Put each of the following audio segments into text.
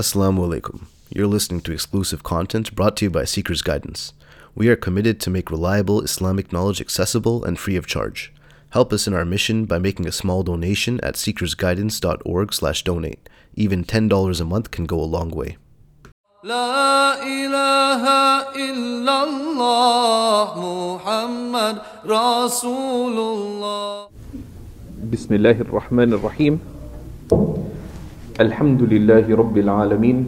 Assalamu alaikum. You're listening to exclusive content brought to you by SeekersGuidance. We are committed to make reliable Islamic knowledge accessible and free of charge. Help us in our mission by making a small donation at seekersguidance.org/donate. Even $10 a month can go a long way. لا الحمد لله رب العالمين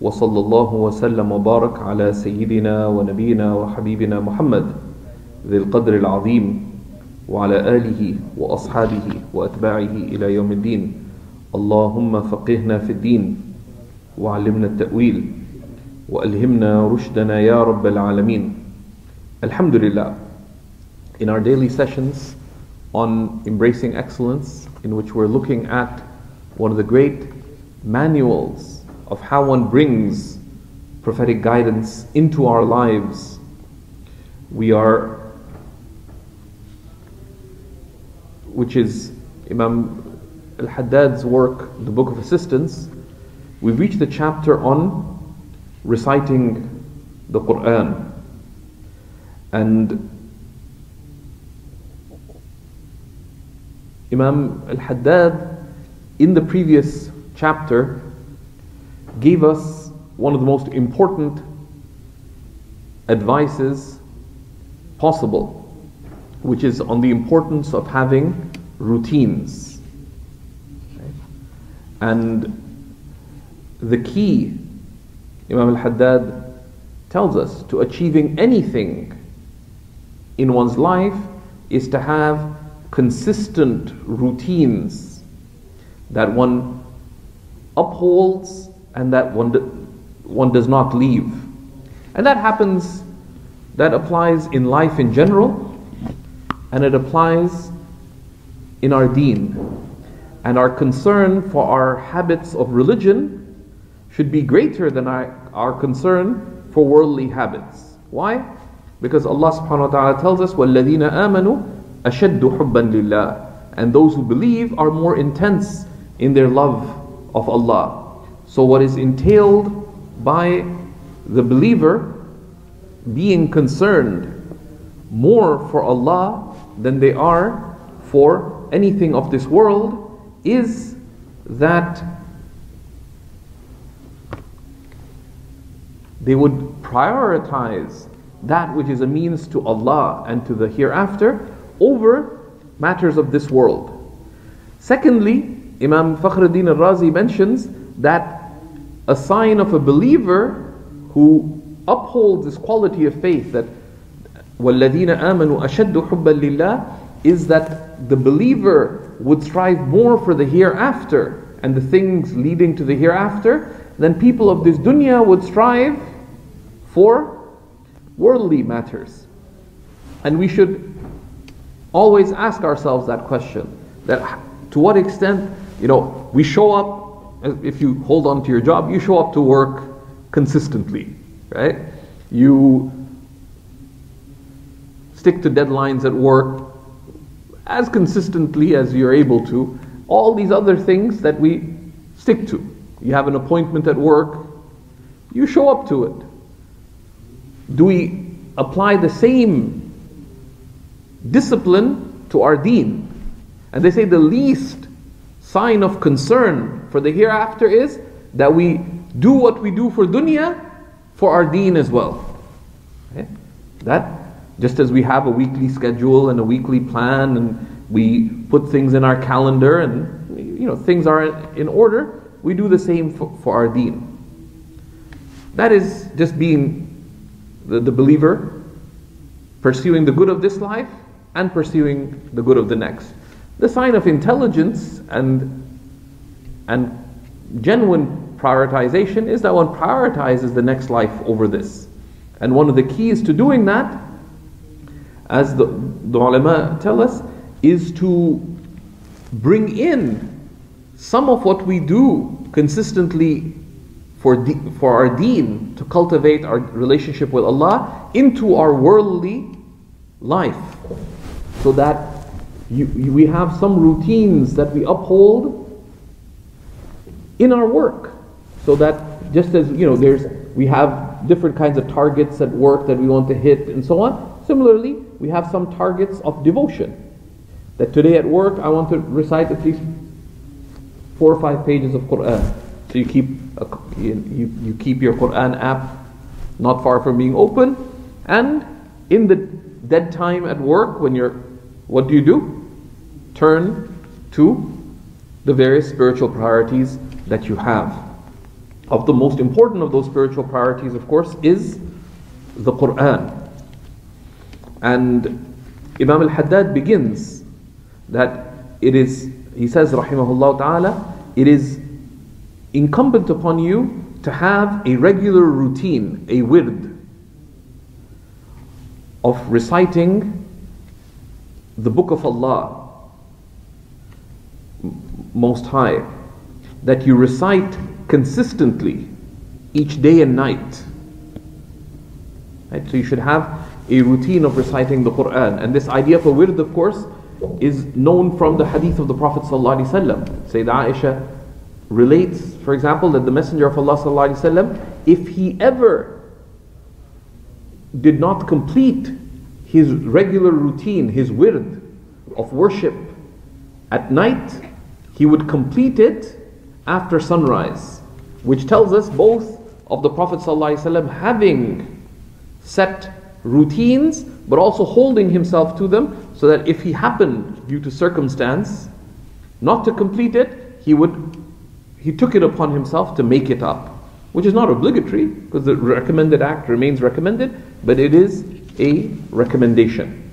وصلى الله وسلم وبارك على سيدنا ونبينا وحبيبنا محمد ذي القدر العظيم وعلى آله وأصحابه وأتباعه إلى يوم الدين. اللهم فقهنا في الدين وعلمنا التأويل وألهمنا رشدنا يا رب العالمين. الحمد لله In our daily sessions on embracing excellence in which we're looking at one of the great manuals of how one brings prophetic guidance into our lives. We are, which is Imam Al Haddad's work, the Book of Assistance. We've reached the chapter on reciting the Quran. And Imam Al Haddad, in the previous chapter, gave us one of the most important advices possible, which is on the importance of having routines. And the key, Imam al Haddad tells us, to achieving anything in one's life is to have consistent routines that one upholds and that one, do, one does not leave. And that happens, that applies in life in general, and it applies in our deen. And our concern for our habits of religion should be greater than our, our concern for worldly habits. Why? Because Allah subhanahu wa ta'ala tells us, وَالَّذِينَ آمَنُوا أَشَدُّ حُبًّا لِلَّهِ And those who believe are more intense in their love of Allah. So, what is entailed by the believer being concerned more for Allah than they are for anything of this world is that they would prioritize that which is a means to Allah and to the hereafter over matters of this world. Secondly, Imam Fakhruddin al-Razi mentions that a sign of a believer who upholds this quality of faith that وَالَّذِينَ آمَنُوا أَشَدُّ حُبًّا لِلَّهِ is that the believer would strive more for the hereafter and the things leading to the hereafter than people of this dunya would strive for worldly matters. And we should always ask ourselves that question that to what extent, you know, we show up, if you hold on to your job, you show up to work consistently, right? You stick to deadlines at work as consistently as you're able to. All these other things that we stick to. You have an appointment at work, you show up to it. Do we apply the same discipline to our deen? And they say the least sign of concern for the hereafter is that we do what we do for dunya for our deen as well. Okay? That, just as we have a weekly schedule and a weekly plan and we put things in our calendar and you know things are in order, we do the same for, for our deen. That is just being the, the believer, pursuing the good of this life and pursuing the good of the next. The sign of intelligence and, and genuine prioritization is that one prioritizes the next life over this. And one of the keys to doing that, as the, the ulama tell us, is to bring in some of what we do consistently for, de- for our deen, to cultivate our relationship with Allah, into our worldly life. So that you, you, we have some routines that we uphold in our work. So that just as you know, there's we have different kinds of targets at work that we want to hit and so on. Similarly, we have some targets of devotion. That today at work I want to recite at least four or five pages of Quran. So you keep a, you, you keep your Quran app not far from being open, and in the dead time at work when you're what do you do? Turn to the various spiritual priorities that you have. Of the most important of those spiritual priorities, of course, is the Quran. And Imam al Haddad begins that it is, he says, Rahimahullah Ta'ala, it is incumbent upon you to have a regular routine, a wird, of reciting the Book of Allah, Most High, that you recite consistently each day and night. Right? So you should have a routine of reciting the Quran. And this idea a wird, of course, is known from the hadith of the Prophet ﷺ. Sayyidah Aisha relates, for example, that the Messenger of Allah if he ever did not complete his regular routine, his wird of worship at night, he would complete it after sunrise, which tells us both of the Prophet ﷺ having set routines, but also holding himself to them, so that if he happened, due to circumstance, not to complete it, he would he took it upon himself to make it up, which is not obligatory because the recommended act remains recommended, but it is a recommendation.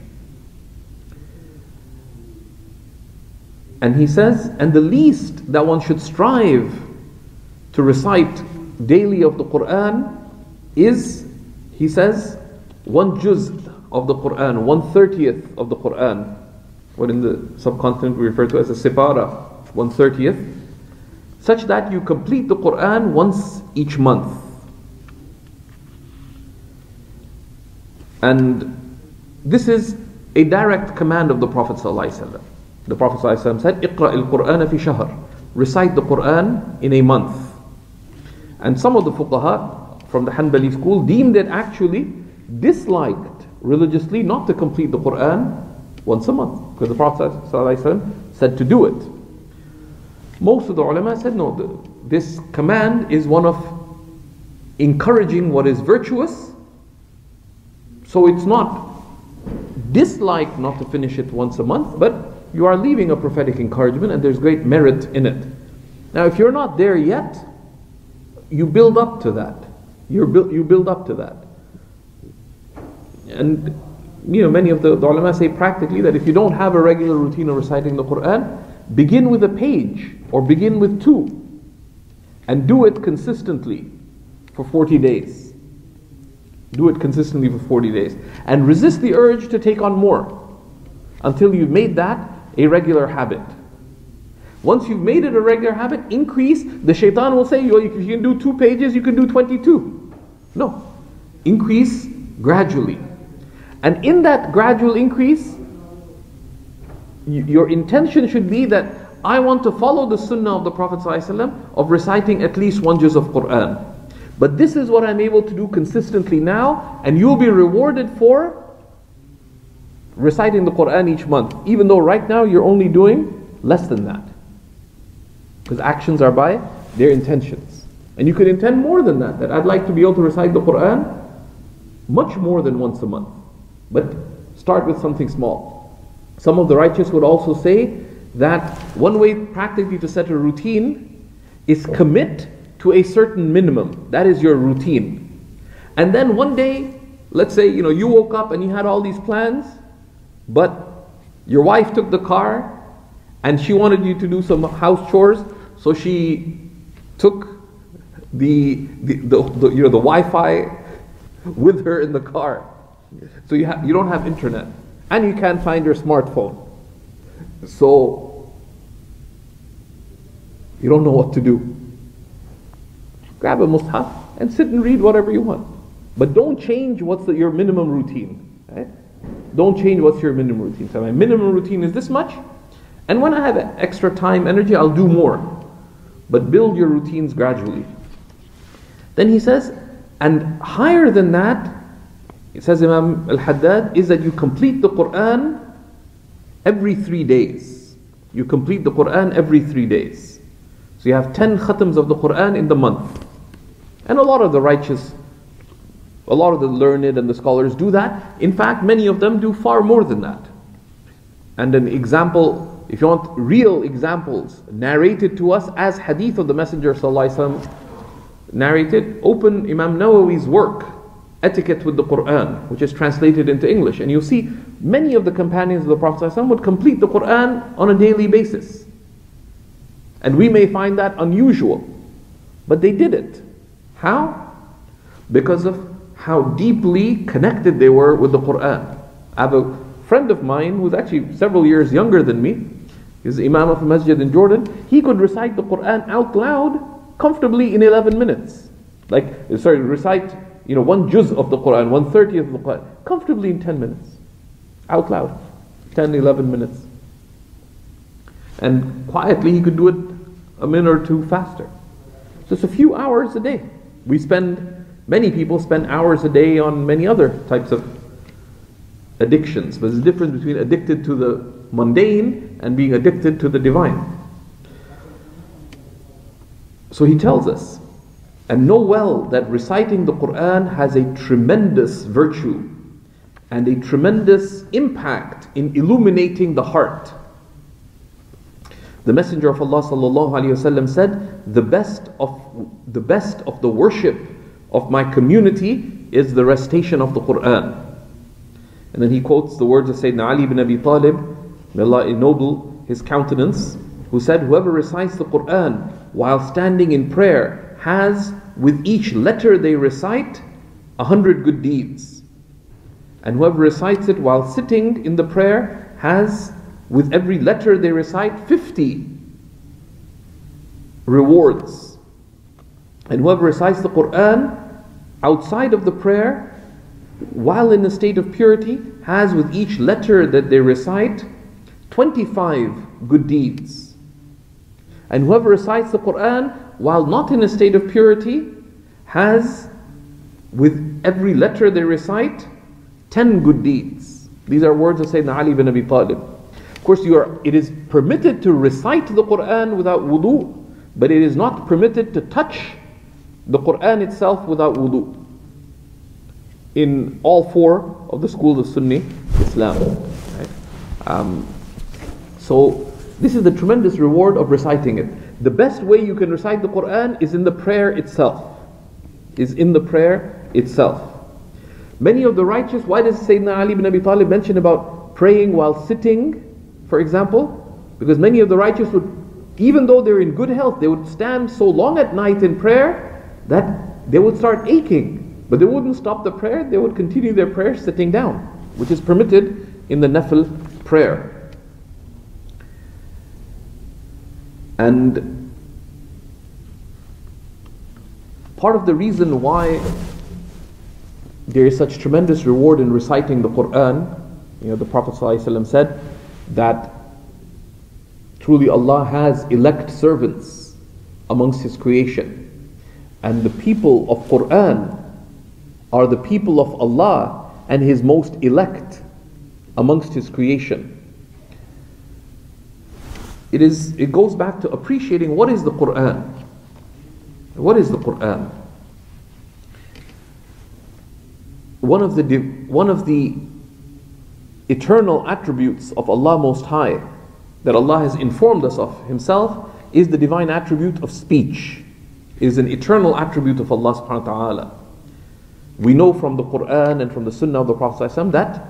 And he says, and the least that one should strive to recite daily of the Quran is, he says, one juz of the Quran, one thirtieth of the Quran, what in the subcontinent we refer to as a sipara, one thirtieth, such that you complete the Quran once each month. And this is a direct command of the Prophet ﷺ. The Prophet ﷺ said, "Iqra al-Quran fi shahr." Recite the Quran in a month. And some of the fuqaha from the Hanbali school deemed it actually disliked religiously not to complete the Quran once a month. Because the Prophet ﷺ said to do it. Most of the ulama said no, this command is one of encouraging what is virtuous. So it's not dislike not to finish it once a month, but you are leaving a prophetic encouragement and there's great merit in it. Now, if you're not there yet, you build up to that. you build, you build up to that. And you know, many of the, the ulama say practically that if you don't have a regular routine of reciting the Quran, begin with a page or begin with two and do it consistently for 40 days. Do it consistently for 40 days. And resist the urge to take on more until you've made that a regular habit. Once you've made it a regular habit, increase. The shaitan will say, if you can do two pages, you can do 22. No. Increase gradually. And in that gradual increase, your intention should be that I want to follow the sunnah of the Prophet ﷺ of reciting at least one juz of Quran. But this is what I'm able to do consistently now, and you'll be rewarded for reciting the Quran each month, even though right now you're only doing less than that. Because actions are by their intentions. And you could intend more than that, that I'd like to be able to recite the Quran much more than once a month. But start with something small. Some of the righteous would also say that one way practically to set a routine is commit to a certain minimum. That is your routine. And then one day, let's say, you know, you woke up and you had all these plans, but your wife took the car and she wanted you to do some house chores, so she took the, the, the, the you know, the Wi-Fi with her in the car. So you, have, you don't have internet and you can't find your smartphone. So you don't know what to do. Grab a mushaf and sit and read whatever you want. But don't change what's the, your minimum routine. Right? Don't change what's your minimum routine. So my minimum routine is this much, and when I have extra time, energy, I'll do more. But build your routines gradually. Then he says, and higher than that, it says Imam al-Haddad, is that you complete the Quran every three days. You complete the Quran every three days. So you have 10 khatams of the Quran in the month. And a lot of the righteous, a lot of the learned and the scholars do that. In fact, many of them do far more than that. And an example, if you want real examples narrated to us as hadith of the Messenger ﷺ narrated, open Imam Nawawi's work, Etiquette with the Quran, which is translated into English. And you'll see many of the companions of the Prophet ﷺ would complete the Quran on a daily basis. And we may find that unusual, but they did it. How? Because of how deeply connected they were with the Quran. I have a friend of mine who's actually several years younger than me. He's Imam of a masjid in Jordan. He could recite the Quran out loud comfortably in 11 minutes. Like, sorry, recite, you know, one juz of the Quran, one thirtieth of the Quran, comfortably in 10 minutes. Out loud. 10, 11 minutes. And quietly he could do it a minute or two faster. So it's a few hours a day. We spend, many people spend hours a day on many other types of addictions. But there's a difference between addicted to the mundane and being addicted to the divine. So he tells us, and know well that reciting the Quran has a tremendous virtue and a tremendous impact in illuminating the heart. The Messenger of Allah sallallahu said, "The best of the best of the worship of my community is the recitation of the Quran." And then he quotes the words of Sayyidina Ali ibn Abi Talib, may Allah ennoble his countenance, who said, "Whoever recites the Quran while standing in prayer has, with each letter they recite, a hundred good deeds." And whoever recites it while sitting in the prayer has with every letter they recite 50 rewards. And whoever recites the Quran outside of the prayer, while in a state of purity, has with each letter that they recite 25 good deeds. And whoever recites the Quran while not in a state of purity, has with every letter they recite 10 good deeds. These are words of Sayyidina Ali bin Abi Talib Of course, you are, it is permitted to recite the Quran without wudu, but it is not permitted to touch the Quran itself without wudu. In all four of the schools of Sunni Islam. Right? Um, so, this is the tremendous reward of reciting it. The best way you can recite the Quran is in the prayer itself. Is in the prayer itself. Many of the righteous, why does Sayyidina Ali ibn Abi Talib mention about praying while sitting for example, because many of the righteous would, even though they're in good health, they would stand so long at night in prayer that they would start aching. But they wouldn't stop the prayer, they would continue their prayer sitting down, which is permitted in the Nafil prayer. And part of the reason why there is such tremendous reward in reciting the Quran, you know, the Prophet ﷺ said, that truly Allah has elect servants amongst His creation. And the people of Quran are the people of Allah and His most elect amongst His creation. It, is, it goes back to appreciating what is the Quran. What is the Quran? One of the, one of the eternal attributes of Allah Most High that Allah has informed us of Himself is the divine attribute of speech. Is an eternal attribute of Allah subhanahu wa ta'ala. We know from the Quran and from the Sunnah of the Prophet that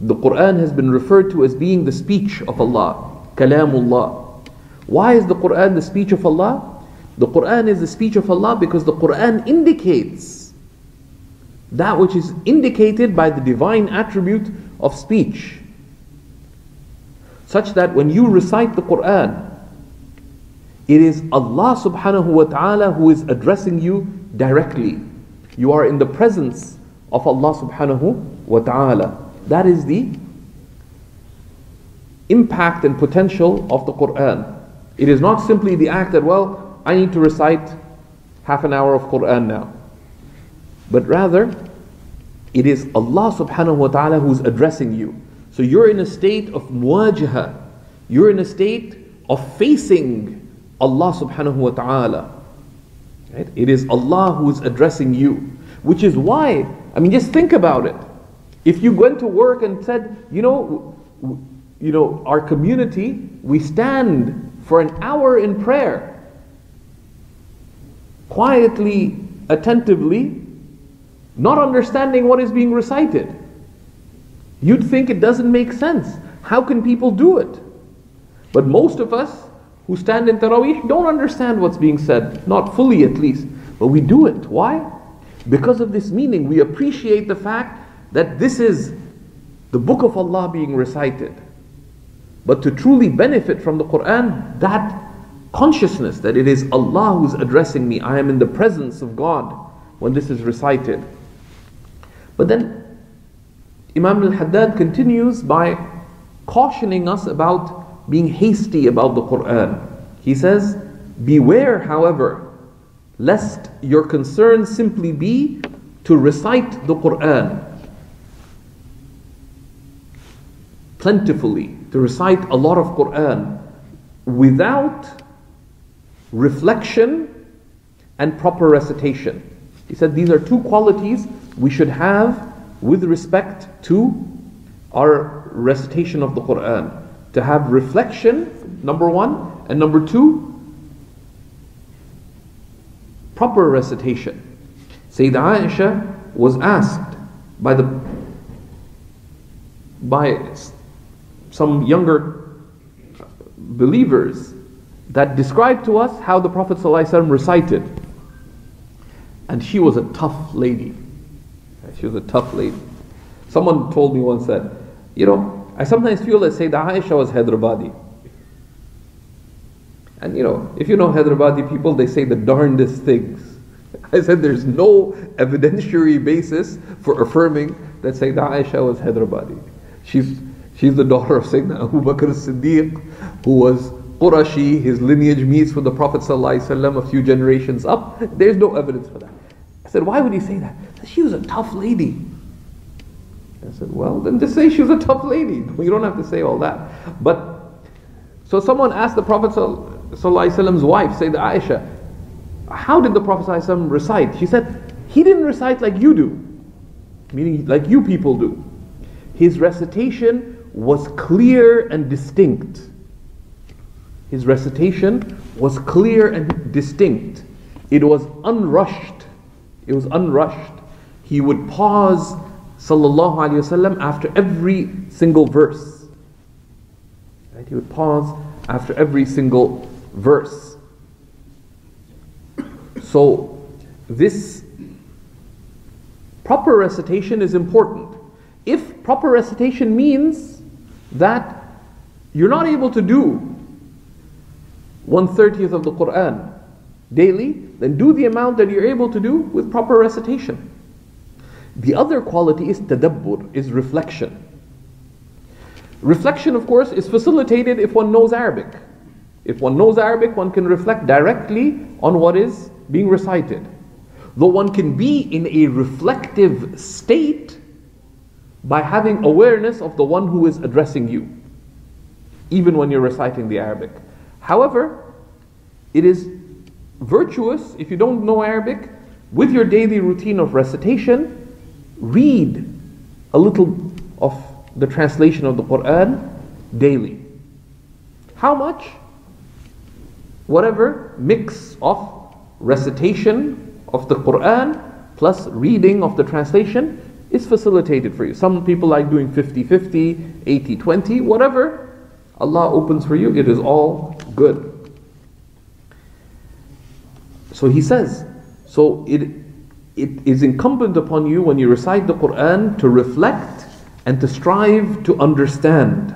the Quran has been referred to as being the speech of Allah, Kalamullah. Why is the Quran the speech of Allah? The Quran is the speech of Allah because the Quran indicates that which is indicated by the divine attribute of speech. Such that when you recite the Quran, it is Allah subhanahu wa ta'ala who is addressing you directly. You are in the presence of Allah subhanahu wa ta'ala. That is the impact and potential of the Quran. It is not simply the act that, well, I need to recite half an hour of Quran now. But rather, it is Allah subhanahu wa ta'ala who's addressing you. So you're in a state of muwajaha. You're in a state of facing Allah subhanahu wa ta'ala. Right? It is Allah who's addressing you. Which is why, I mean, just think about it. If you went to work and said, you know, you know, our community, we stand for an hour in prayer, quietly, attentively, not understanding what is being recited. You'd think it doesn't make sense. How can people do it? But most of us who stand in Taraweeh don't understand what's being said, not fully at least, but we do it. Why? Because of this meaning, we appreciate the fact that this is the book of Allah being recited. But to truly benefit from the Quran, that consciousness that it is Allah who's addressing me, I am in the presence of God when this is recited. But then Imam al Haddad continues by cautioning us about being hasty about the Quran. He says, Beware, however, lest your concern simply be to recite the Quran plentifully, to recite a lot of Quran without reflection and proper recitation. He said these are two qualities we should have with respect to our recitation of the Quran. To have reflection, number one, and number two, proper recitation. Sayyidah Aisha was asked by the by some younger believers that described to us how the Prophet ﷺ recited. And she was a tough lady. She was a tough lady. Someone told me once that, you know, I sometimes feel that Sayyidah Aisha was Hyderabadi. And you know, if you know Hyderabadi people, they say the darndest things. I said there's no evidentiary basis for affirming that Sayyidah Aisha was Hyderabadi. She's, she's the daughter of Sayyidina Abu Bakr as-Siddiq, who was Qurashi, his lineage meets with the Prophet ﷺ a few generations up. There's no evidence for that. I said, why would he say that? She was a tough lady. I said, well, then just say she was a tough lady. You don't have to say all that. But, so someone asked the Prophet ﷺ's wife, say Aisha, how did the Prophet ﷺ recite? She said, he didn't recite like you do, meaning like you people do. His recitation was clear and distinct. His recitation was clear and distinct. It was unrushed. It was unrushed. He would pause, sallallahu alaihi wasallam, after every single verse. Right? He would pause after every single verse. So, this proper recitation is important. If proper recitation means that you're not able to do one thirtieth of the Quran daily, then do the amount that you're able to do with proper recitation. The other quality is tadabbur, is reflection. Reflection, of course, is facilitated if one knows Arabic. If one knows Arabic, one can reflect directly on what is being recited. Though one can be in a reflective state by having awareness of the one who is addressing you, even when you're reciting the Arabic. However, it is virtuous if you don't know Arabic, with your daily routine of recitation, read a little of the translation of the Quran daily. How much? Whatever mix of recitation of the Quran plus reading of the translation is facilitated for you. Some people like doing 50 50, 80 20, whatever Allah opens for you, it is all good. So he says, so it, it is incumbent upon you when you recite the Quran to reflect and to strive to understand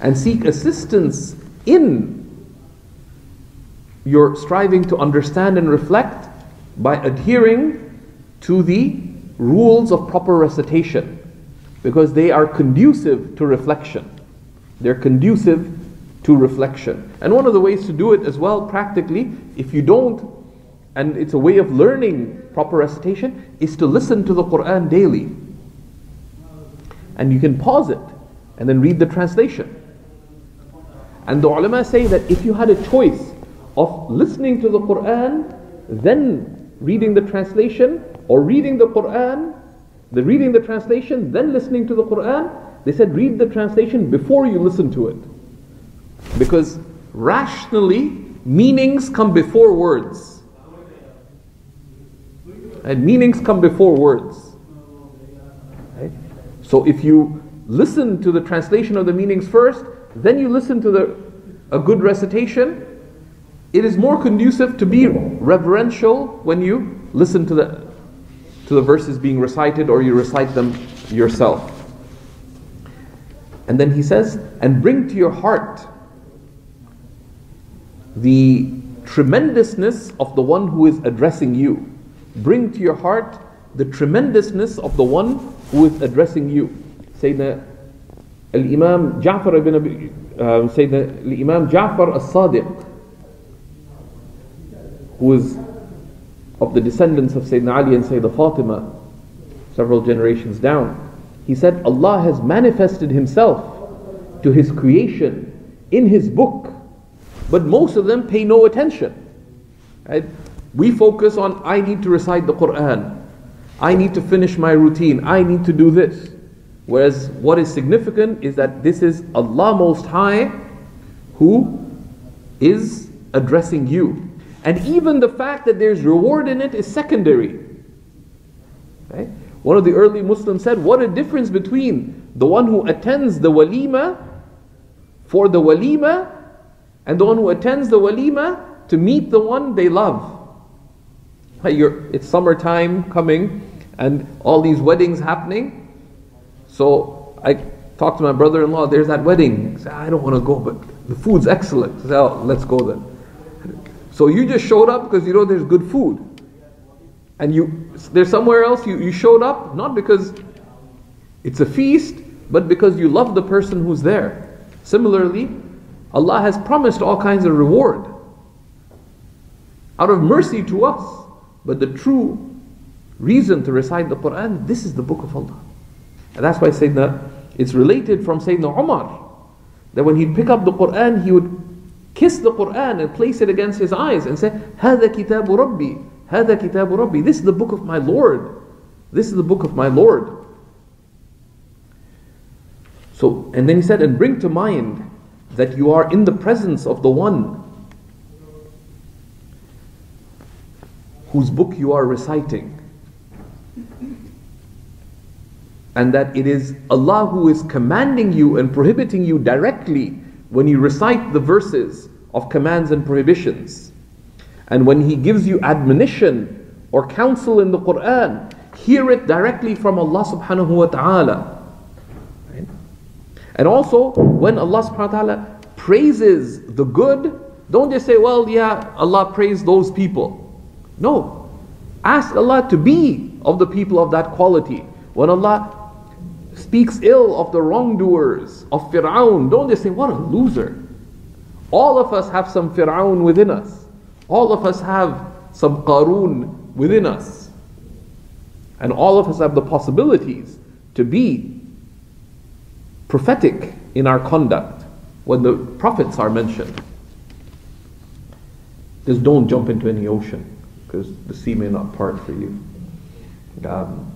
and seek assistance in your striving to understand and reflect by adhering to the rules of proper recitation because they are conducive to reflection. They're conducive to reflection. And one of the ways to do it as well, practically, if you don't and it's a way of learning proper recitation, is to listen to the Quran daily. And you can pause it and then read the translation. And the ulama say that if you had a choice of listening to the Quran, then reading the translation, or reading the Quran, the reading the translation, then listening to the Quran, they said read the translation before you listen to it. Because rationally, meanings come before words. And meanings come before words. Right? So if you listen to the translation of the meanings first, then you listen to the, a good recitation, it is more conducive to be reverential when you listen to the, to the verses being recited or you recite them yourself. And then he says, and bring to your heart the tremendousness of the one who is addressing you. Bring to your heart the tremendousness of the one who is addressing you. Sayyidina Al-Imam Ja'far ibn Abi, uh, Sayyidina Al-Imam Ja'far as-Sadiq, who is of the descendants of Sayyidina Ali and Sayyidina Fatima, several generations down. He said, Allah has manifested Himself to His creation in His book, but most of them pay no attention. Right? We focus on, I need to recite the Quran, I need to finish my routine, I need to do this. Whereas what is significant is that this is Allah Most High who is addressing you. And even the fact that there's reward in it is secondary. Right? One of the early Muslims said, What a difference between the one who attends the walima for the walima and the one who attends the walima to meet the one they love. It's summertime coming and all these weddings happening. So I talked to my brother in law, there's that wedding. He said, I don't want to go, but the food's excellent. I said, oh, let's go then. So you just showed up because you know there's good food. And you there's somewhere else you, you showed up, not because it's a feast, but because you love the person who's there. Similarly, Allah has promised all kinds of reward out of mercy to us. But the true reason to recite the Quran, this is the book of Allah. And that's why Sayyidina, it's related from Sayyidina Umar, that when he'd pick up the Quran, he would kiss the Quran and place it against his eyes and say, هذا كتاب ربي, هذا كتاب ربي. This is the book of my Lord. This is the book of my Lord. So, and then he said, and bring to mind that you are in the presence of the one whose book you are reciting. And that it is Allah who is commanding you and prohibiting you directly when you recite the verses of commands and prohibitions. And when He gives you admonition or counsel in the Quran, hear it directly from Allah subhanahu wa ta'ala. And also, when Allah subhanahu wa ta'ala praises the good, don't just say, well, yeah, Allah praised those people. No. Ask Allah to be of the people of that quality. When Allah speaks ill of the wrongdoers, of Fir'aun, don't just say, what a loser. All of us have some Fir'aun within us. All of us have some Qarun within us. And all of us have the possibilities to be prophetic in our conduct when the prophets are mentioned. Just don't jump into any ocean because the sea may not part for you. Um,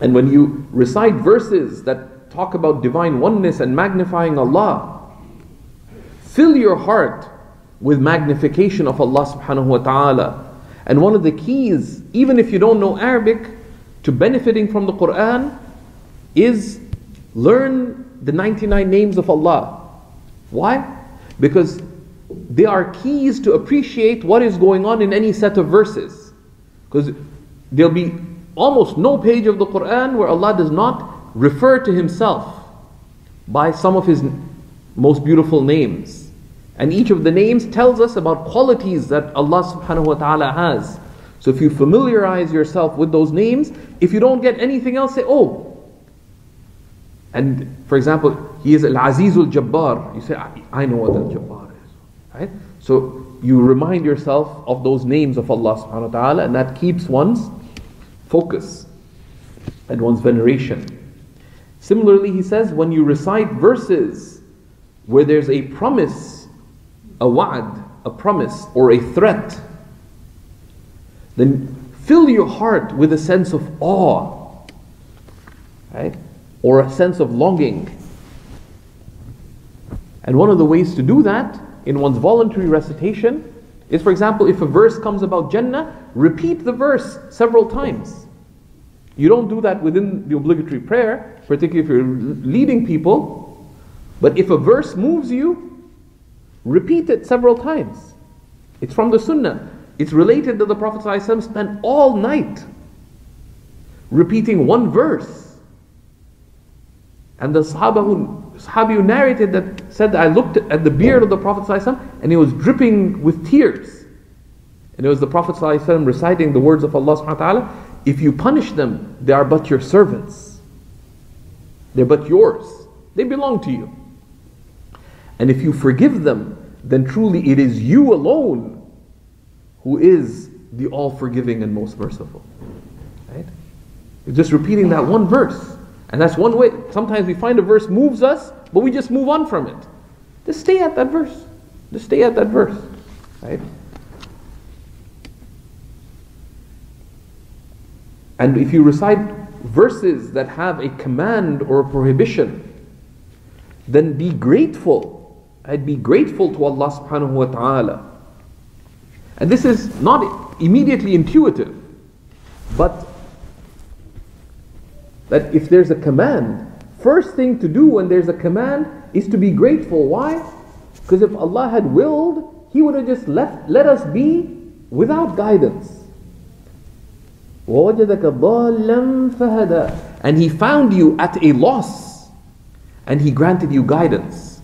and when you recite verses that talk about divine oneness and magnifying Allah, fill your heart with magnification of Allah subhanahu wa ta'ala. And one of the keys, even if you don't know Arabic, to benefiting from the Quran is learn the 99 names of Allah. Why? Because they are keys to appreciate what is going on in any set of verses. Because there'll be almost no page of the Quran where Allah does not refer to Himself by some of His most beautiful names. And each of the names tells us about qualities that Allah subhanahu wa ta'ala has. So if you familiarize yourself with those names, if you don't get anything else, say, oh. And for example, He is Al Azizul Jabbar. You say, I know what Al Jabbar. Right? So you remind yourself of those names of Allah subhanahu wa ta'ala, and that keeps one's focus and one's veneration. Similarly, he says, when you recite verses where there's a promise, a wa'd, a promise, or a threat, then fill your heart with a sense of awe, right? Or a sense of longing. And one of the ways to do that in one's voluntary recitation is, for example, if a verse comes about Jannah, repeat the verse several times. You don't do that within the obligatory prayer, particularly if you're leading people. But if a verse moves you, repeat it several times. It's from the Sunnah. It's related that the Prophet ﷺ spent all night repeating one verse. And the Sahaba who, Sahabi narrated that said, I looked at the beard of the Prophet ﷺ and he was dripping with tears. And it was the Prophet ﷺ reciting the words of Allah subhanahu wa ta'ala, if you punish them, they are but your servants. They're but yours. They belong to you. And if you forgive them, then truly it is you alone who is the all forgiving and most merciful. Right? Just repeating that one verse. And that's one way. Sometimes we find a verse moves us, but we just move on from it. Just stay at that verse. Just stay at that verse. Right? And if you recite verses that have a command or a prohibition, then be grateful. I'd be grateful to Allah subhanahu wa ta'ala. And this is not immediately intuitive, but that if there's a command, first thing to do when there's a command is to be grateful. Why? Because if Allah had willed, He would have just left, let us be without guidance. And He found you at a loss and He granted you guidance.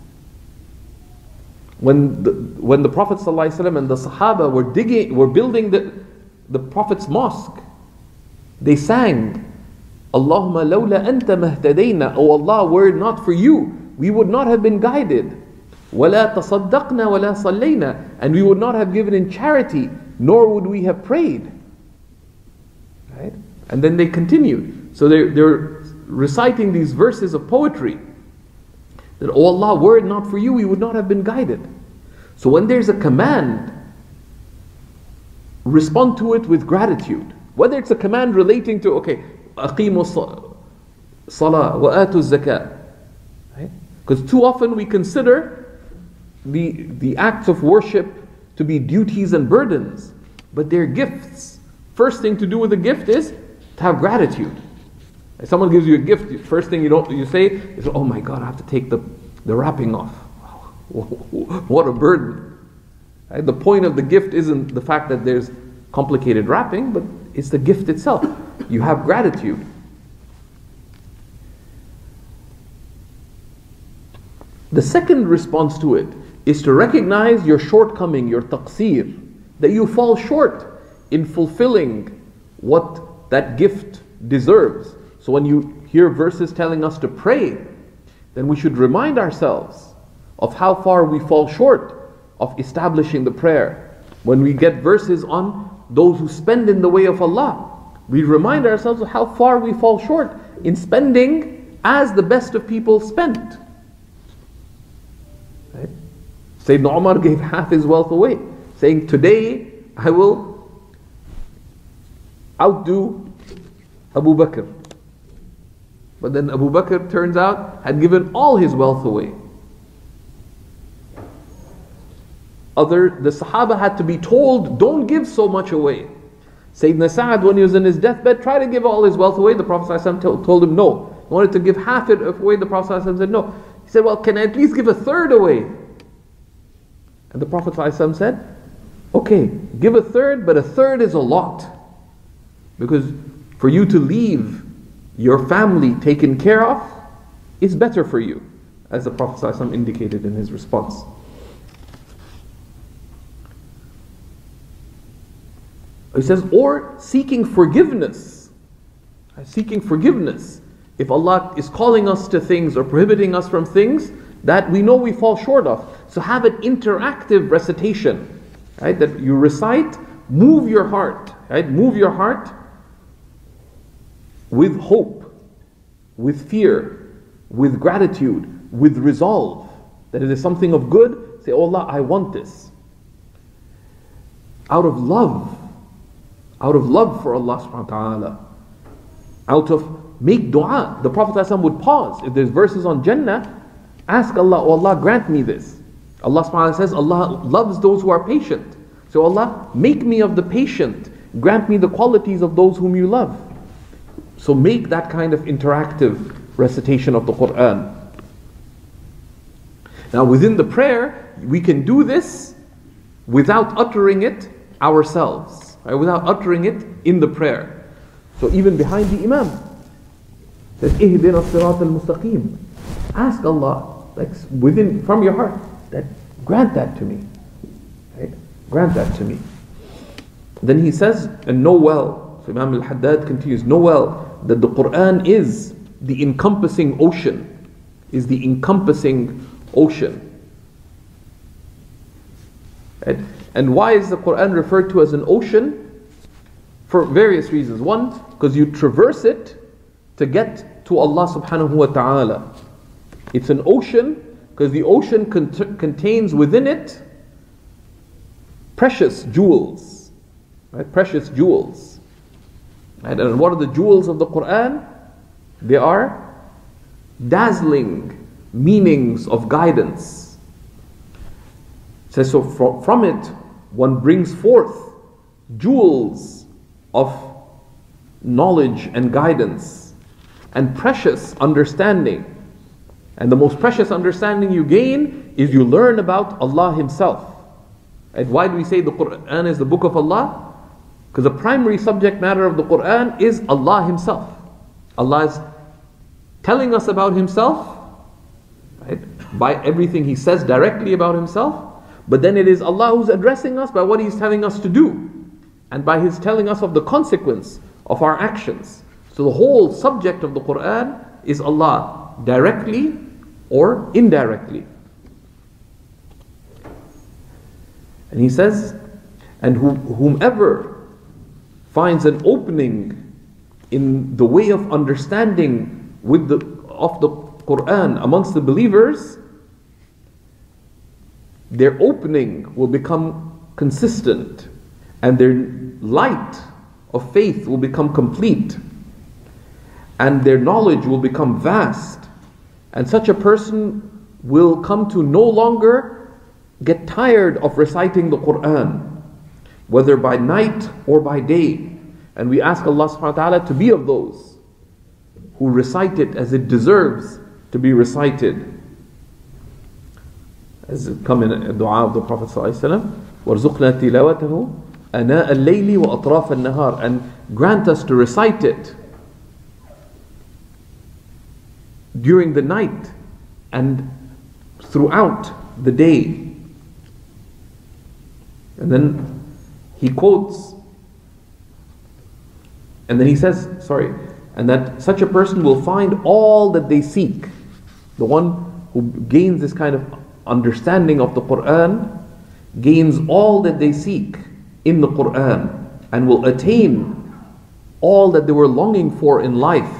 When the, when the Prophet ﷺ and the Sahaba were digging, were building the, the Prophet's mosque, they sang Allahumma lawla anta mahtadayna, O Allah, were it not for you, we would not have been guided. وَلَا تَصَدَّقْنَا وَلَا صَلَّيْنَا And we would not have given in charity, nor would we have prayed. Right? And then they continued. So they're, they're reciting these verses of poetry. That, oh Allah, were it not for you, we would not have been guided. So when there's a command, respond to it with gratitude. Whether it's a command relating to, okay, salah wa atu zakat. Because too often we consider the, the acts of worship to be duties and burdens, but they're gifts. First thing to do with a gift is to have gratitude. If someone gives you a gift, first thing you don't you say is, "Oh my God, I have to take the, the wrapping off." what a burden! Right? The point of the gift isn't the fact that there's complicated wrapping, but it's the gift itself. You have gratitude. The second response to it is to recognize your shortcoming, your taqseer, that you fall short in fulfilling what that gift deserves. So when you hear verses telling us to pray, then we should remind ourselves of how far we fall short of establishing the prayer. When we get verses on those who spend in the way of Allah, we remind ourselves of how far we fall short in spending as the best of people spent. Right? Sayyidina Umar gave half his wealth away, saying, Today I will outdo Abu Bakr. But then Abu Bakr turns out had given all his wealth away. Other the Sahaba had to be told, don't give so much away. Sayyidina Sa'ad, when he was in his deathbed, tried to give all his wealth away. The Prophet ﷺ told him no. He wanted to give half it away. The Prophet ﷺ said no. He said, Well, can I at least give a third away? And the Prophet ﷺ said, Okay, give a third, but a third is a lot. Because for you to leave your family taken care of is better for you, as the Prophet ﷺ indicated in his response. He says, or seeking forgiveness. Uh, seeking forgiveness. If Allah is calling us to things or prohibiting us from things that we know we fall short of. So have an interactive recitation. Right? That you recite, move your heart. Right? Move your heart with hope, with fear, with gratitude, with resolve. That if there's something of good, say, Oh Allah, I want this. Out of love, out of love for Allah subhanahu wa ta'ala, out of make dua. The Prophet ﷺ would pause. If there's verses on Jannah, ask Allah, oh Allah, grant me this. Allah subhanahu wa ta'ala says, Allah loves those who are patient. So Allah, make me of the patient. Grant me the qualities of those whom you love. So make that kind of interactive recitation of the Quran. Now within the prayer, we can do this without uttering it ourselves, right? without uttering it in the prayer. So even behind the Imam, says, Ihdina sirat al-mustaqim. Ask Allah, like within, from your heart, that grant that to me. Right? Grant that to me. Then he says, and know well, so Imam al-Haddad continues, know well that the Quran is the encompassing ocean, is the encompassing ocean. Right? And why is the Quran referred to as an ocean? For various reasons. One, because you traverse it to get to Allah subhanahu wa ta'ala. It's an ocean because the ocean cont- contains within it precious jewels. Right? Precious jewels. And what are the jewels of the Quran? They are dazzling meanings of guidance. It says so from it one brings forth jewels of knowledge and guidance and precious understanding. And the most precious understanding you gain is you learn about Allah Himself. And why do we say the Quran is the book of Allah? Because the primary subject matter of the Quran is Allah Himself. Allah is telling us about Himself right, by everything He says directly about Himself, but then it is Allah who's addressing us by what He's telling us to do and by His telling us of the consequence of our actions. So the whole subject of the Quran is Allah directly or indirectly. And He says, and whomever finds an opening in the way of understanding with the, of the Quran amongst the believers, their opening will become consistent and their light of faith will become complete and their knowledge will become vast. And such a person will come to no longer get tired of reciting the Quran whether by night or by day. And we ask Allah subhanahu wa ta'ala to be of those who recite it as it deserves to be recited as it come in a dua of the Prophet ﷺ, وَارْزُقْنَا تِلَاوَتَهُ أَنَاءَ اللَّيْلِ وَأَطْرَافَ النَّهَارِ And grant us to recite it during the night and throughout the day. And then he quotes, and then he says, sorry, and that such a person will find all that they seek. The one who gains this kind of understanding of the Quran gains all that they seek in the Quran and will attain all that they were longing for in life.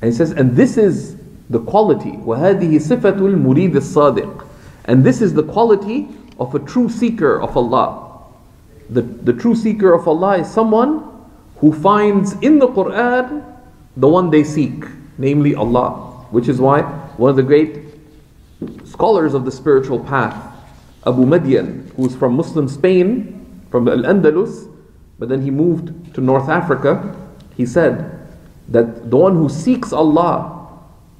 And he says, and this is the quality, وَهَذِهِ صِفَةُ الْمُرِيدِ الصَّادِقِ And this is the quality of a true seeker of Allah. The, the true seeker of Allah is someone who finds in the Quran the one they seek, namely Allah. Which is why one of the great scholars of the spiritual path, Abu Madian, who was from Muslim Spain, from Al Andalus, but then he moved to North Africa, he said that the one who seeks Allah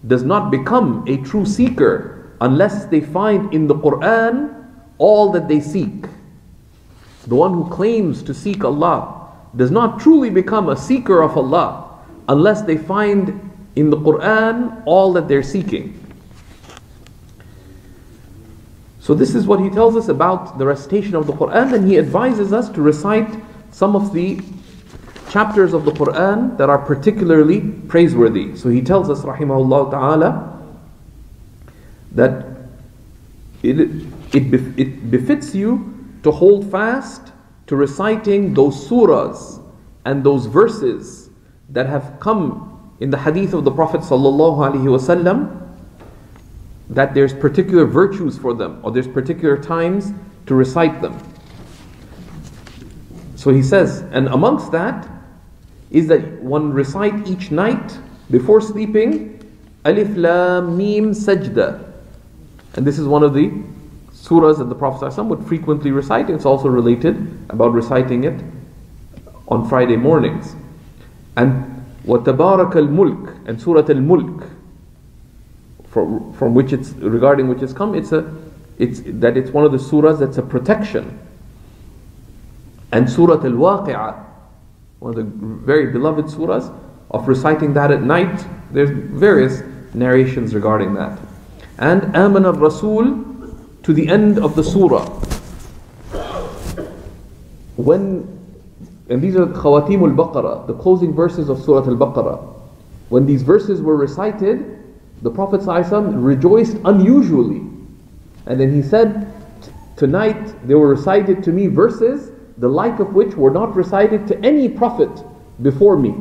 does not become a true seeker unless they find in the Quran all that they seek. The one who claims to seek Allah does not truly become a seeker of Allah unless they find in the Quran all that they're seeking. So, this is what he tells us about the recitation of the Quran, and he advises us to recite some of the chapters of the Quran that are particularly praiseworthy. So, he tells us, rahimahullah ta'ala, that it, it, it befits you to hold fast to reciting those surahs and those verses that have come in the hadith of the Prophet sallallahu alaihi wasallam that there's particular virtues for them or there's particular times to recite them. So he says, and amongst that is that one recite each night before sleeping Alif Lam Mim Sajda. And this is one of the surahs that the Prophet ﷺ would frequently recite. It's also related about reciting it on Friday mornings. And وَتَبَارَكَ الْمُلْكِ and Surah Al-Mulk from, from which it's regarding which it's come it's a it's that it's one of the surahs that's a protection. And Surah Al-Waqi'ah one of the very beloved surahs of reciting that at night there's various narrations regarding that. And Aman al-Rasul to the end of the surah. When and these are Khawatim al-Baqarah the closing verses of Surah al-Baqarah. When these verses were recited the Prophet ﷺ rejoiced unusually. And then he said, Tonight they were recited to me verses the like of which were not recited to any prophet before me.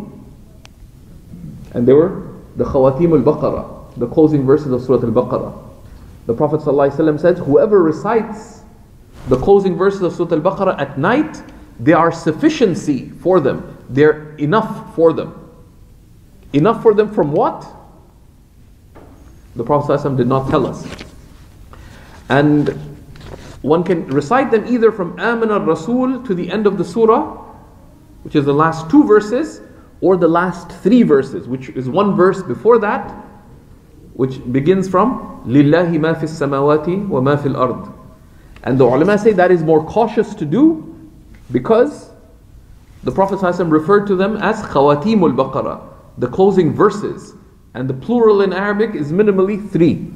And they were the Khawatim al Baqarah, the closing verses of Surah al Baqarah. The Prophet said, Whoever recites the closing verses of Surah al Baqarah at night, they are sufficiency for them. They're enough for them. Enough for them from what? The Prophet ﷺ did not tell us. And one can recite them either from Amin al Rasul to the end of the surah, which is the last two verses, or the last three verses, which is one verse before that, which begins from Lillahi ma fis samawati wa ma fil ard. And the ulama say that is more cautious to do because the Prophet ﷺ referred to them as Khawatimul Baqarah, the closing verses and the plural in Arabic is minimally three.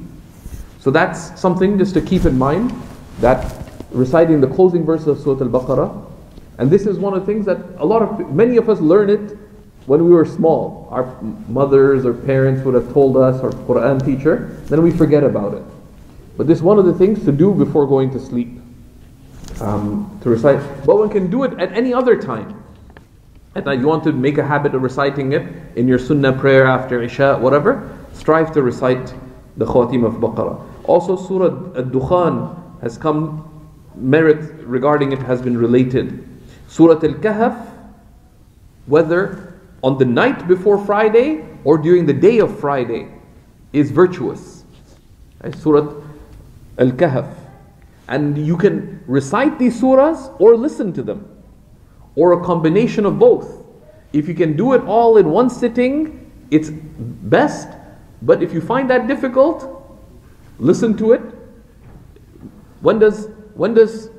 So that's something just to keep in mind that reciting the closing verse of Surah Al-Baqarah, and this is one of the things that a lot of many of us learn it when we were small. Our mothers or parents would have told us, or Quran teacher, then we forget about it. But this is one of the things to do before going to sleep. Um, to recite, but one can do it at any other time. Night, you want to make a habit of reciting it in your sunnah prayer after Isha, whatever, strive to recite the Khawatim of Baqarah. Also, Surah Ad-Dukhan has come, merit regarding it has been related. Surah Al-Kahf, whether on the night before Friday or during the day of Friday, is virtuous. Surah Al-Kahf. And you can recite these surahs or listen to them or a combination of both. If you can do it all in one sitting, it's best. But if you find that difficult, listen to it. When does when does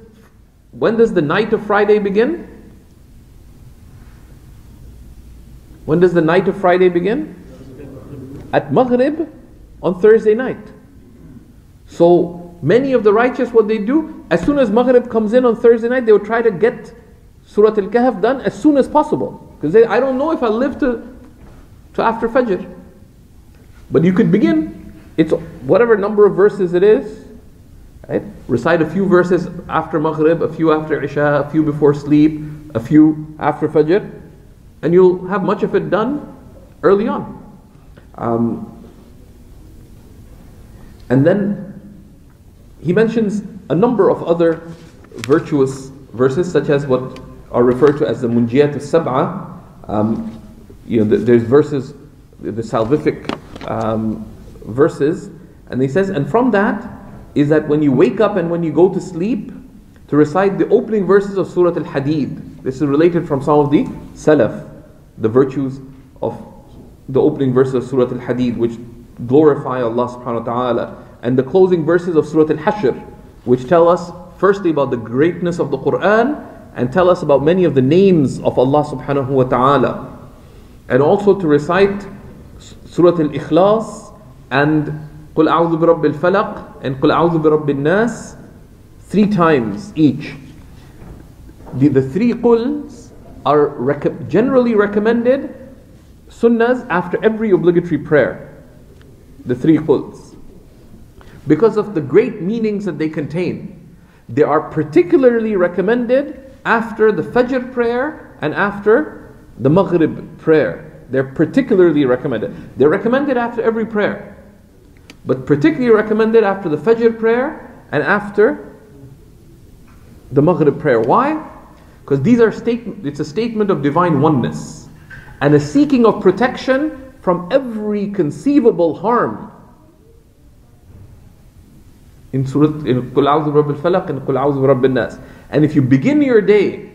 when does the night of Friday begin? When does the night of Friday begin? At Maghrib on Thursday night. So many of the righteous, what they do, as soon as Maghrib comes in on Thursday night, they will try to get Surah Al Kahf done as soon as possible. Because I don't know if I'll live to, to after Fajr. But you could begin. It's whatever number of verses it is. Right? Recite a few verses after Maghrib, a few after Isha, a few before sleep, a few after Fajr, and you'll have much of it done early on. Um, and then he mentions a number of other virtuous verses, such as what are referred to as the Munjiyat al-Sab'a. Um, you know, there's verses, the salvific um, verses, and he says, and from that is that when you wake up and when you go to sleep, to recite the opening verses of Surah Al-Hadid. This is related from some of the Salaf, the virtues of the opening verses of Surah Al-Hadid, which glorify Allah subhanahu wa ta'ala, and the closing verses of Surah Al-Hashr, which tell us firstly about the greatness of the Quran and tell us about many of the names of Allah subhanahu wa ta'ala. And also to recite Surah Al Ikhlas and Qul A'udhu bi Rabbil Falaq and Qul A'udhu bi Rabbil Nas three times each. The, the three Quls are rec- generally recommended sunnahs after every obligatory prayer. The three Quls. Because of the great meanings that they contain. They are particularly recommended after the Fajr prayer and after the Maghrib prayer. They're particularly recommended. They're recommended after every prayer, but particularly recommended after the Fajr prayer and after the Maghrib prayer. Why? Because these are statement, it's a statement of divine oneness and a seeking of protection from every conceivable harm. In Surah in Qul Rabbil Falaq and Qul Rabbil Nas. And if you begin your day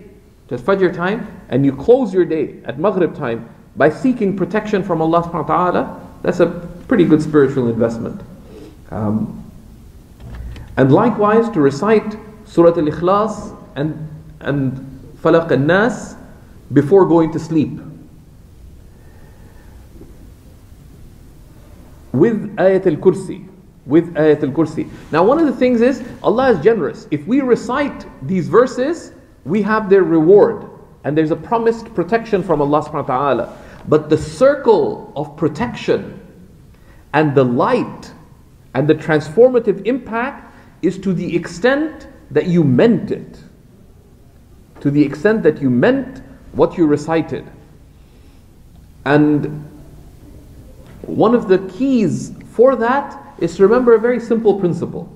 at Fajr time and you close your day at Maghrib time by seeking protection from Allah subhanahu wa ta'ala, that's a pretty good spiritual investment. Um, and likewise to recite Surah Al-Ikhlas and, and Falaq al-Nas before going to sleep. With Ayat al-Kursi. With Ayat al-Kursi. Now one of the things is, Allah is generous. If we recite these verses, we have their reward. And there's a promised protection from Allah subhanahu wa ta'ala. But the circle of protection and the light and the transformative impact is to the extent that you meant it. To the extent that you meant what you recited. And one of the keys for that is to remember a very simple principle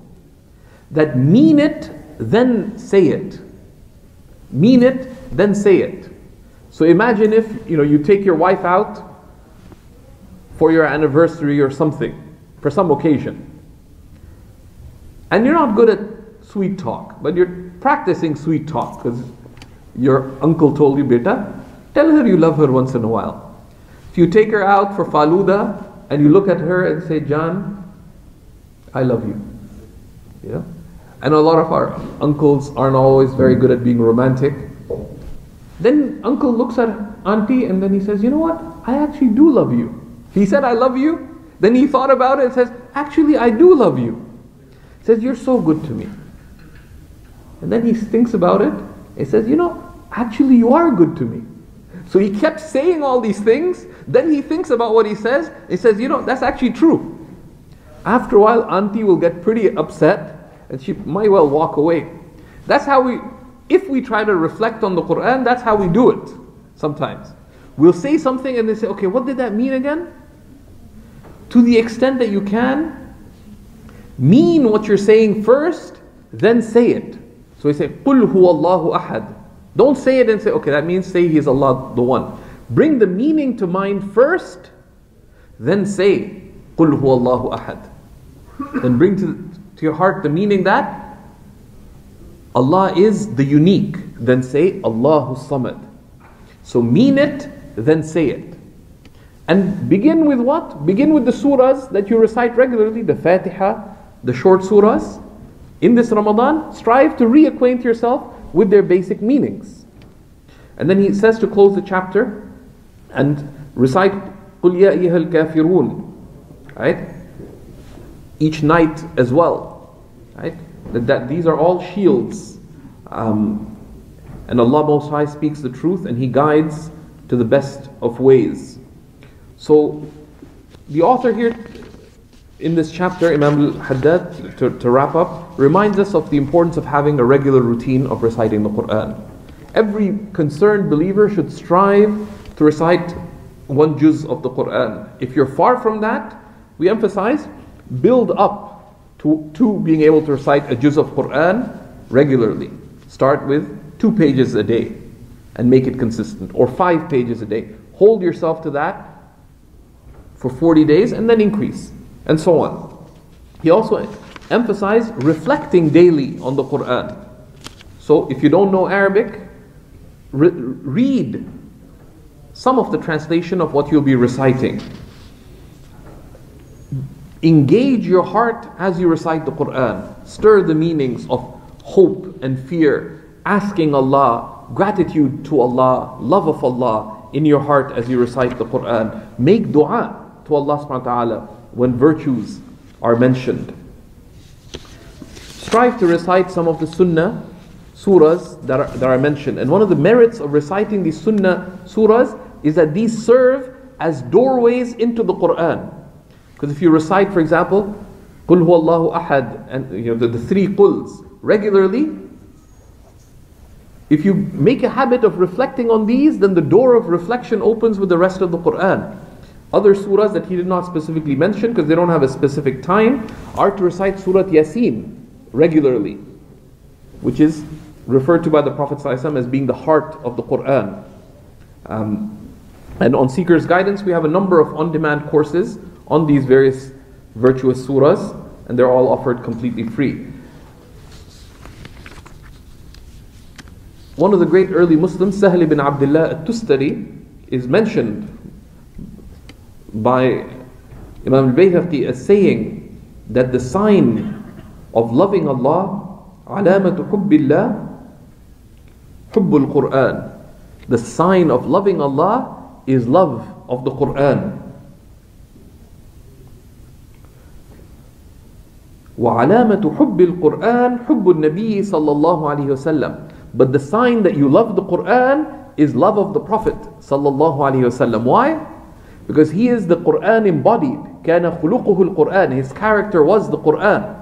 that mean it, then say it. Mean it, then say it. So imagine if you know you take your wife out for your anniversary or something, for some occasion. And you're not good at sweet talk, but you're practicing sweet talk because your uncle told you, beta, tell her you love her once in a while. If you take her out for faluda and you look at her and say, John, I love you. You know? And a lot of our uncles aren't always very good at being romantic. Then uncle looks at auntie and then he says, You know what? I actually do love you. He said, I love you. Then he thought about it and says, Actually, I do love you. He says, You're so good to me. And then he thinks about it. He says, You know, actually, you are good to me. So he kept saying all these things. Then he thinks about what he says. He says, You know, that's actually true. After a while, auntie will get pretty upset and she might well walk away. That's how we, if we try to reflect on the Quran, that's how we do it sometimes. We'll say something and they say, okay, what did that mean again? To the extent that you can, mean what you're saying first, then say it. So we say, قُلْ هُوَ اللَّهُ أَحَدٌ Don't say it and say, okay, that means say He is Allah, the One. Bring the meaning to mind first, then say, قُلْ هُوَ اللَّهُ أَحَدٌ then bring to, to your heart the meaning that Allah is the unique. Then say Allahu Samad. So mean it, then say it. And begin with what? Begin with the surahs that you recite regularly, the Fatiha, the short surahs. In this Ramadan, strive to reacquaint yourself with their basic meanings. And then he says to close the chapter and recite قُلْ يَا أَيُّهَا الْكَافِرُونَ Right? Each night as well. Right? That, that these are all shields. Um, and Allah Most High speaks the truth and He guides to the best of ways. So, the author here in this chapter, Imam al Haddad, to, to wrap up, reminds us of the importance of having a regular routine of reciting the Quran. Every concerned believer should strive to recite one juz of the Quran. If you're far from that, we emphasize build up to, to being able to recite a juz of Quran regularly. Start with two pages a day and make it consistent, or five pages a day. Hold yourself to that for 40 days and then increase, and so on. He also emphasized reflecting daily on the Quran. So if you don't know Arabic, re- read some of the translation of what you'll be reciting Engage your heart as you recite the Quran. Stir the meanings of hope and fear, asking Allah, gratitude to Allah, love of Allah in your heart as you recite the Quran. Make dua to Allah subhanahu wa ta'ala when virtues are mentioned. Strive to recite some of the sunnah surahs that are, that are mentioned. And one of the merits of reciting these sunnah surahs is that these serve as doorways into the Quran. Because if you recite, for example, Qul and you know, the, the three quls regularly, if you make a habit of reflecting on these, then the door of reflection opens with the rest of the Quran. Other surahs that he did not specifically mention because they don't have a specific time are to recite Surah Yasin regularly, which is referred to by the Prophet ﷺ as being the heart of the Quran. Um, and on SeekersGuidance, we have a number of on demand courses on these various virtuous surahs, and they're all offered completely free. One of the great early Muslims, Sahl ibn Abdullah al-Tustari, is mentioned by Imam al-Bayhaqi as saying that the sign of loving Allah, alamatu hubbillah, hubbul Qur'an. The sign of loving Allah is love of the Qur'an. وعلامة حب القرآن حب النبي صلى الله عليه وسلم. But the sign that you love the Quran is love of the Prophet صلى الله عليه وسلم. Why? Because he is the Quran embodied. كان خلقه القرآن. His character was the Quran.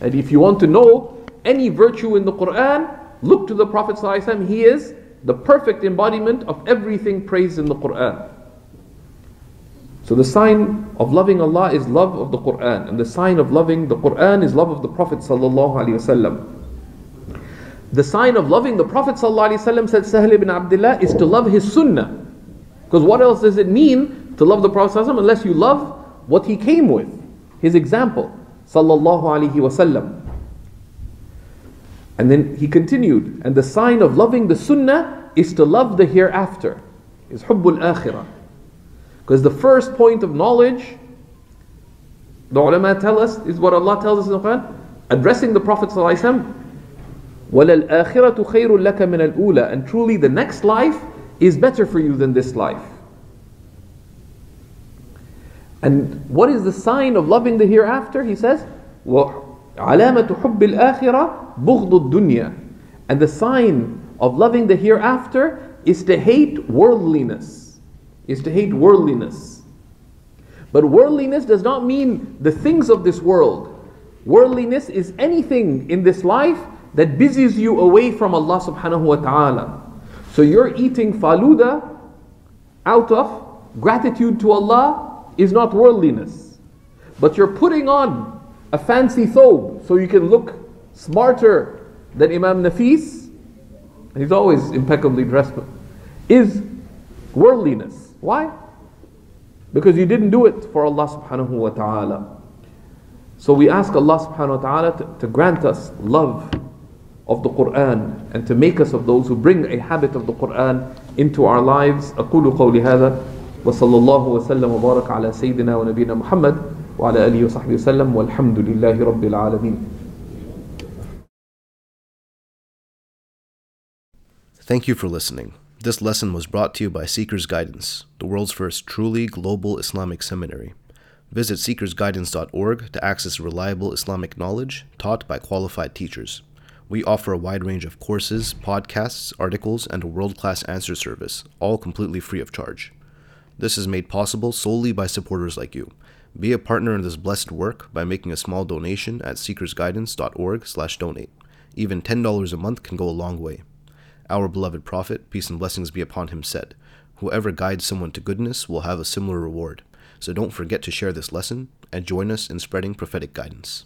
And if you want to know any virtue in the Quran, look to the Prophet ﷺ. He is the perfect embodiment of everything praised in the Quran. So the sign of loving Allah is love of the Quran, and the sign of loving the Quran is love of the Prophet The sign of loving the Prophet said Sahl ibn Abdullah is to love his sunnah. Because what else does it mean to love the Prophet unless you love what he came with, his example sallallahu alaihi wasallam. And then he continued, and the sign of loving the sunnah is to love the hereafter, is hubbul akhirah. Because the first point of knowledge, the ulama tell us, is what Allah tells us in the Quran, addressing the Prophet ﷺ, وَلَلْآخِرَةُ خَيْرٌ لَكَ مِنَ الْأُولَى And truly the next life is better for you than this life. And what is the sign of loving the hereafter? He says, وَعَلَامَةُ حُبِّ الْآخِرَةِ بُغْضُ الدُّنْيَا And the sign of loving the hereafter is to hate worldliness. Is to hate worldliness. But worldliness does not mean the things of this world. Worldliness is anything in this life that busies you away from Allah subhanahu wa ta'ala. So you're eating faluda out of gratitude to Allah is not worldliness. But you're putting on a fancy thobe so you can look smarter than Imam Nafis, he's always impeccably dressed, is worldliness. Why? Because you didn't do it for Allah subhanahu wa ta'ala. So we ask Allah subhanahu wa ta'ala to, to grant us love of the Quran and to make us of those who bring a habit of the Quran into our lives. أقول قولي هذا وصلى الله وسلم وبارك على سيدنا ونبينا محمد وعلى آله وصحبه وسلم والحمد لله رب العالمين Thank you for listening. This lesson was brought to you by SeekersGuidance, the world's first truly global Islamic seminary. Visit seekersguidance.org to access reliable Islamic knowledge taught by qualified teachers. We offer a wide range of courses, podcasts, articles, and a world class answer service, all completely free of charge. This is made possible solely by supporters like you. Be a partner in this blessed work by making a small donation at seekersguidance.org/donate. Even $10 a month can go a long way. Our beloved prophet, peace and blessings be upon him, said, "Whoever guides someone to goodness will have a similar reward." So don't forget to share this lesson and join us in spreading prophetic guidance.